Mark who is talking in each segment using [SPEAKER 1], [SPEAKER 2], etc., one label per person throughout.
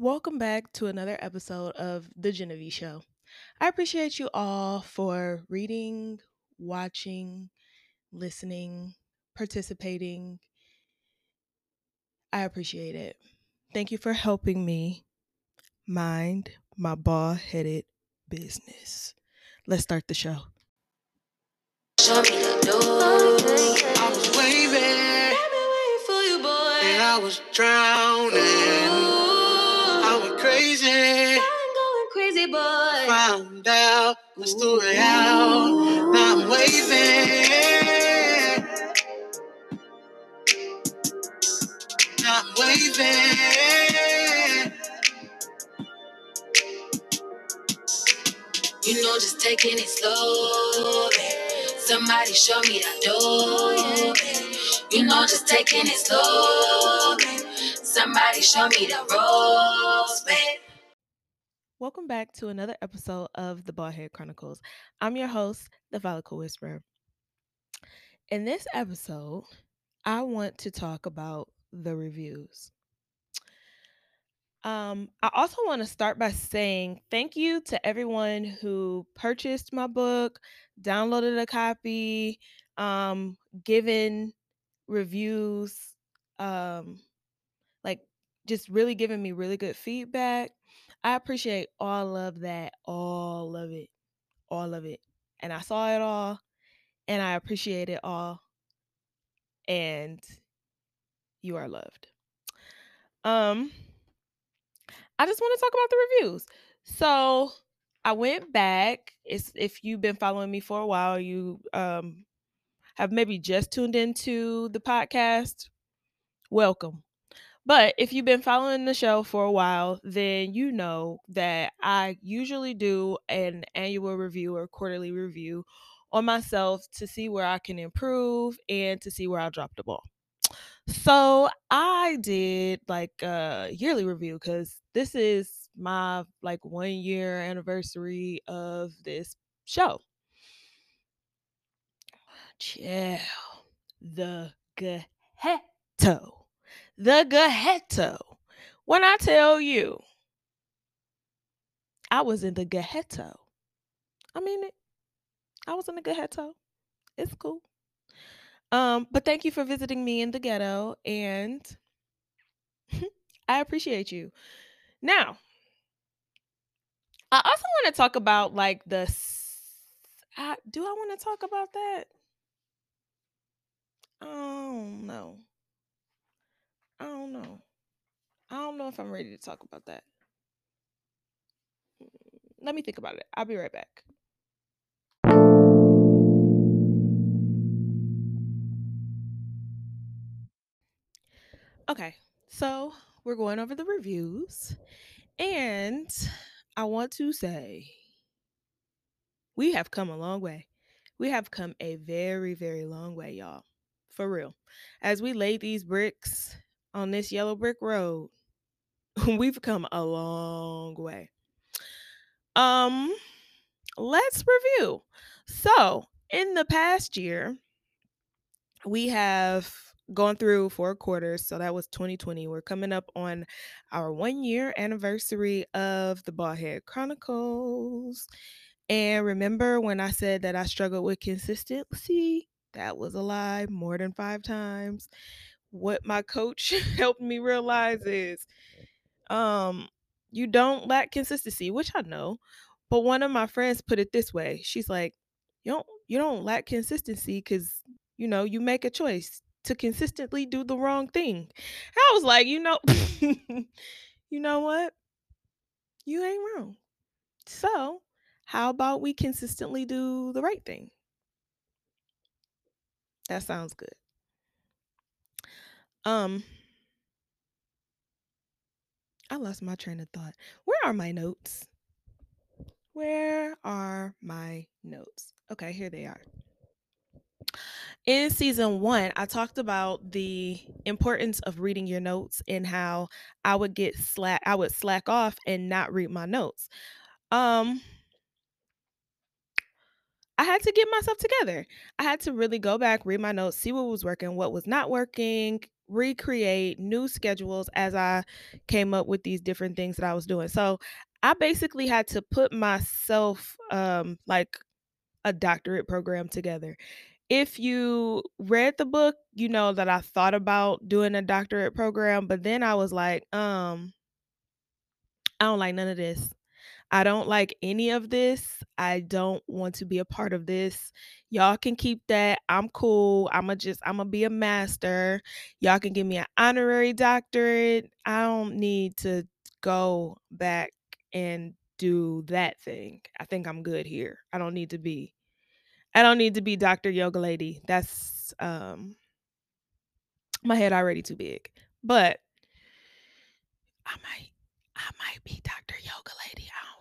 [SPEAKER 1] welcome back to another episode of The Genevieve Show. I appreciate you all for reading, watching, listening, participating. I appreciate it. Thank you for helping me mind my bald headed business. Let's start the show.
[SPEAKER 2] Show me the door.
[SPEAKER 3] I was waving
[SPEAKER 2] I've been waiting for you, boy.
[SPEAKER 3] and I was drowning. I went crazy.
[SPEAKER 2] I'm going crazy, boy.
[SPEAKER 3] Found out the story out. Now I'm waving. Now I'm waving.
[SPEAKER 2] You know, just taking it slow, babe. Somebody show me the door, babe. You know, just taking it slow, babe. Somebody show me the babe.
[SPEAKER 1] Welcome back to another episode of the Baldhead Chronicles. I'm your host, the Follicle Whisperer. In this episode, I want to talk about the reviews. Um, I also want to start by saying thank you to everyone who purchased my book, downloaded a copy, um, given reviews, um, like just really giving me really good feedback. I appreciate all of that, all of it, all of it. And I saw it all and I appreciate it all. And you are loved. Um I just want to talk about the reviews. So I went back. It's if you've been following me for a while, you um have maybe just tuned into the podcast. Welcome. But if you've been following the show for a while, then you know that I usually do an annual review or quarterly review on myself to see where I can improve and to see where I dropped the ball. So I did like a yearly review because this is my like one year anniversary of this show. Chill. The ghetto. The ghetto. When I tell you, I was in the ghetto. I mean it. I was in the ghetto. It's cool. Um, but thank you for visiting me in the ghetto, and I appreciate you. Now, I also want to talk about like the. do I want to talk about that? Don't know. I don't know. I don't know if I'm ready to talk about that. Let me think about it. I'll be right back. Okay, so we're going over the reviews, and I want to say we have come a long way. We have come a very, very long way, y'all. For real. As we lay these bricks on this yellow brick road, we've come a long way. Um, let's review. So, in the past year, we have gone through four quarters. So that was 2020. We're coming up on our one year anniversary of the Baldhead Chronicles. And remember when I said that I struggled with consistency? That was a lie more than five times. What my coach helped me realize is um you don't lack consistency, which I know. But one of my friends put it this way. She's like, "You don't you don't lack consistency cuz you know, you make a choice to consistently do the wrong thing." And I was like, "You know, you know what? You ain't wrong." So, how about we consistently do the right thing? That sounds good. Um I lost my train of thought. Where are my notes? Where are my notes? Okay, here they are. In season one, I talked about the importance of reading your notes and how I would get slack I would slack off and not read my notes. Um I had to get myself together. I had to really go back, read my notes, see what was working, what was not working, recreate new schedules as I came up with these different things that I was doing. So I basically had to put myself um like a doctorate program together. If you read the book, you know that I thought about doing a doctorate program, but then I was like, um, I don't like none of this. I don't like any of this. I don't want to be a part of this. Y'all can keep that. I'm cool. I'm going to just I'm going to be a master. Y'all can give me an honorary doctorate. I don't need to go back and do that thing. I think I'm good here. I don't need to be I don't need to be Dr. Yoga Lady. That's um my head already too big. But I might I might be Dr. Yoga Lady. I don't.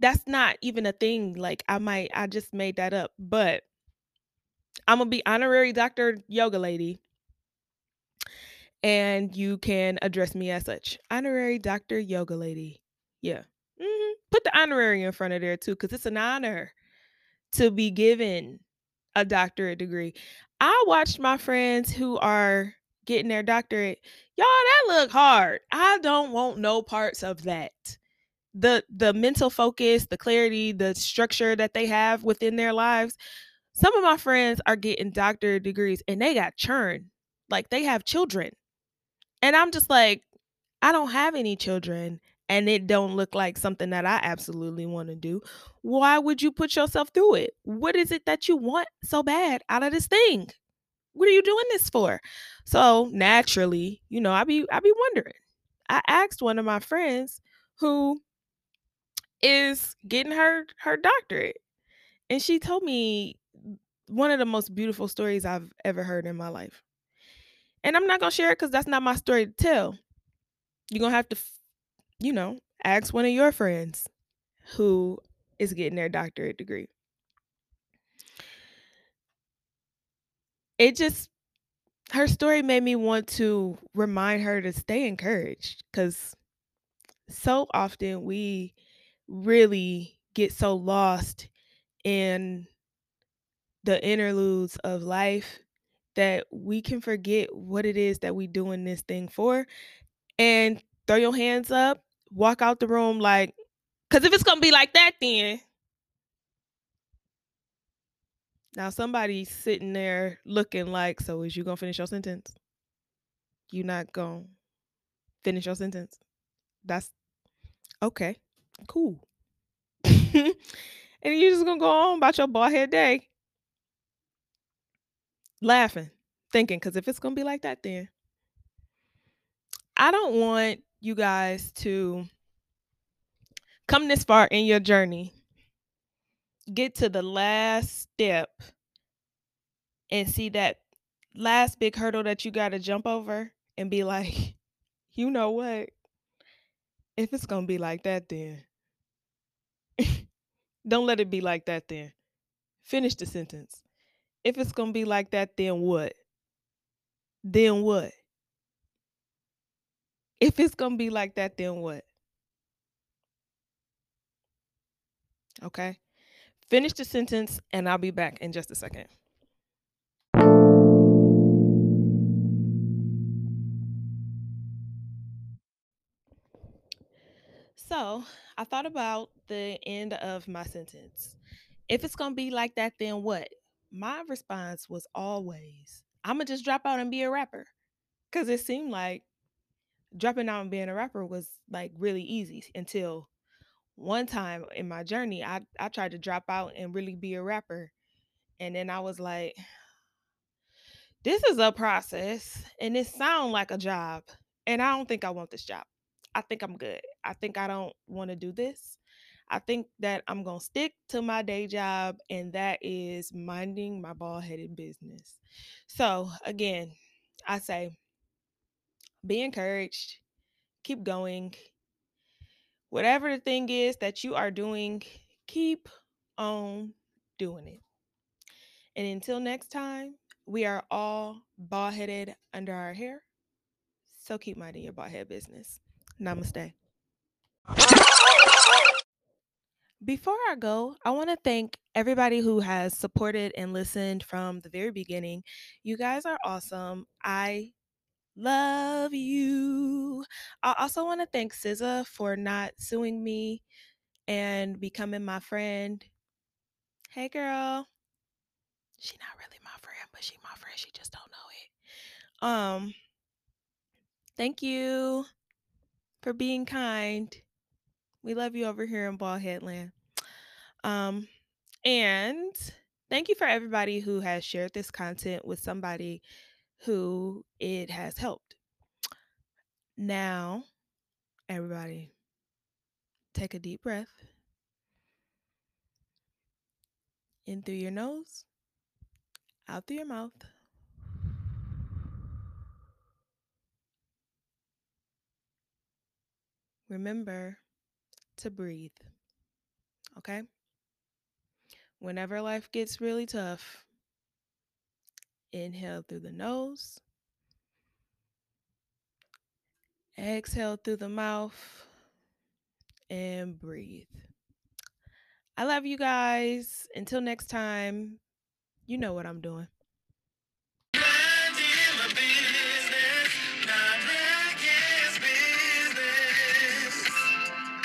[SPEAKER 1] That's not even a thing. Like I might I just made that up. But I'm gonna be honorary Dr. Yoga Lady. And you can address me as such. Honorary Dr. Yoga Lady. Yeah. hmm Put the honorary in front of there too, because it's an honor to be given a doctorate degree. I watched my friends who are getting their doctorate. Y'all, that look hard. I don't want no parts of that. The the mental focus, the clarity, the structure that they have within their lives. Some of my friends are getting doctorate degrees and they got churn. Like they have children. And I'm just like, I don't have any children and it don't look like something that I absolutely want to do. Why would you put yourself through it? What is it that you want so bad out of this thing? What are you doing this for? So naturally, you know, I be I be wondering. I asked one of my friends who is getting her her doctorate and she told me one of the most beautiful stories I've ever heard in my life. And I'm not going to share it cuz that's not my story to tell. You're going to have to you know, ask one of your friends who is getting their doctorate degree. It just her story made me want to remind her to stay encouraged cuz so often we really get so lost in the interludes of life that we can forget what it is that we doing this thing for and throw your hands up, walk out the room like cuz if it's to be like that then now somebody's sitting there looking like so is you to finish your sentence? You not to finish your sentence? That's okay. Cool. and you're just gonna go on about your bald head day laughing thinking because if it's gonna be like that then i don't want you guys to come this far in your journey get to the last step and see that last big hurdle that you got to jump over and be like you know what if it's gonna be like that then don't let it be like that then finish the sentence if it's gonna be like that, then what? Then what? If it's gonna be like that, then what? Okay. Finish the sentence and I'll be back in just a second. So I thought about the end of my sentence. If it's gonna be like that, then what? My response was always, I'm gonna just drop out and be a rapper. Cause it seemed like dropping out and being a rapper was like really easy until one time in my journey I, I tried to drop out and really be a rapper. And then I was like, this is a process and it sounds like a job. And I don't think I want this job. I think I'm good. I think I don't want to do this. I think that I'm going to stick to my day job, and that is minding my ball headed business. So, again, I say be encouraged, keep going. Whatever the thing is that you are doing, keep on doing it. And until next time, we are all ball headed under our hair. So keep minding your ball head business. Namaste. Before I go, I want to thank everybody who has supported and listened from the very beginning. You guys are awesome. I Love you. I also want to thank SZA for not suing me and becoming my friend. Hey, girl. She not really my friend, but she my friend. She just don't know it. Um, thank you for being kind. We love you over here in Ball Headland. Um, and thank you for everybody who has shared this content with somebody who it has helped. Now, everybody, take a deep breath in through your nose, out through your mouth. Remember to breathe. Okay? Whenever life gets really tough, inhale through the nose, exhale through the mouth, and breathe. I love you guys. Until next time, you know what I'm doing.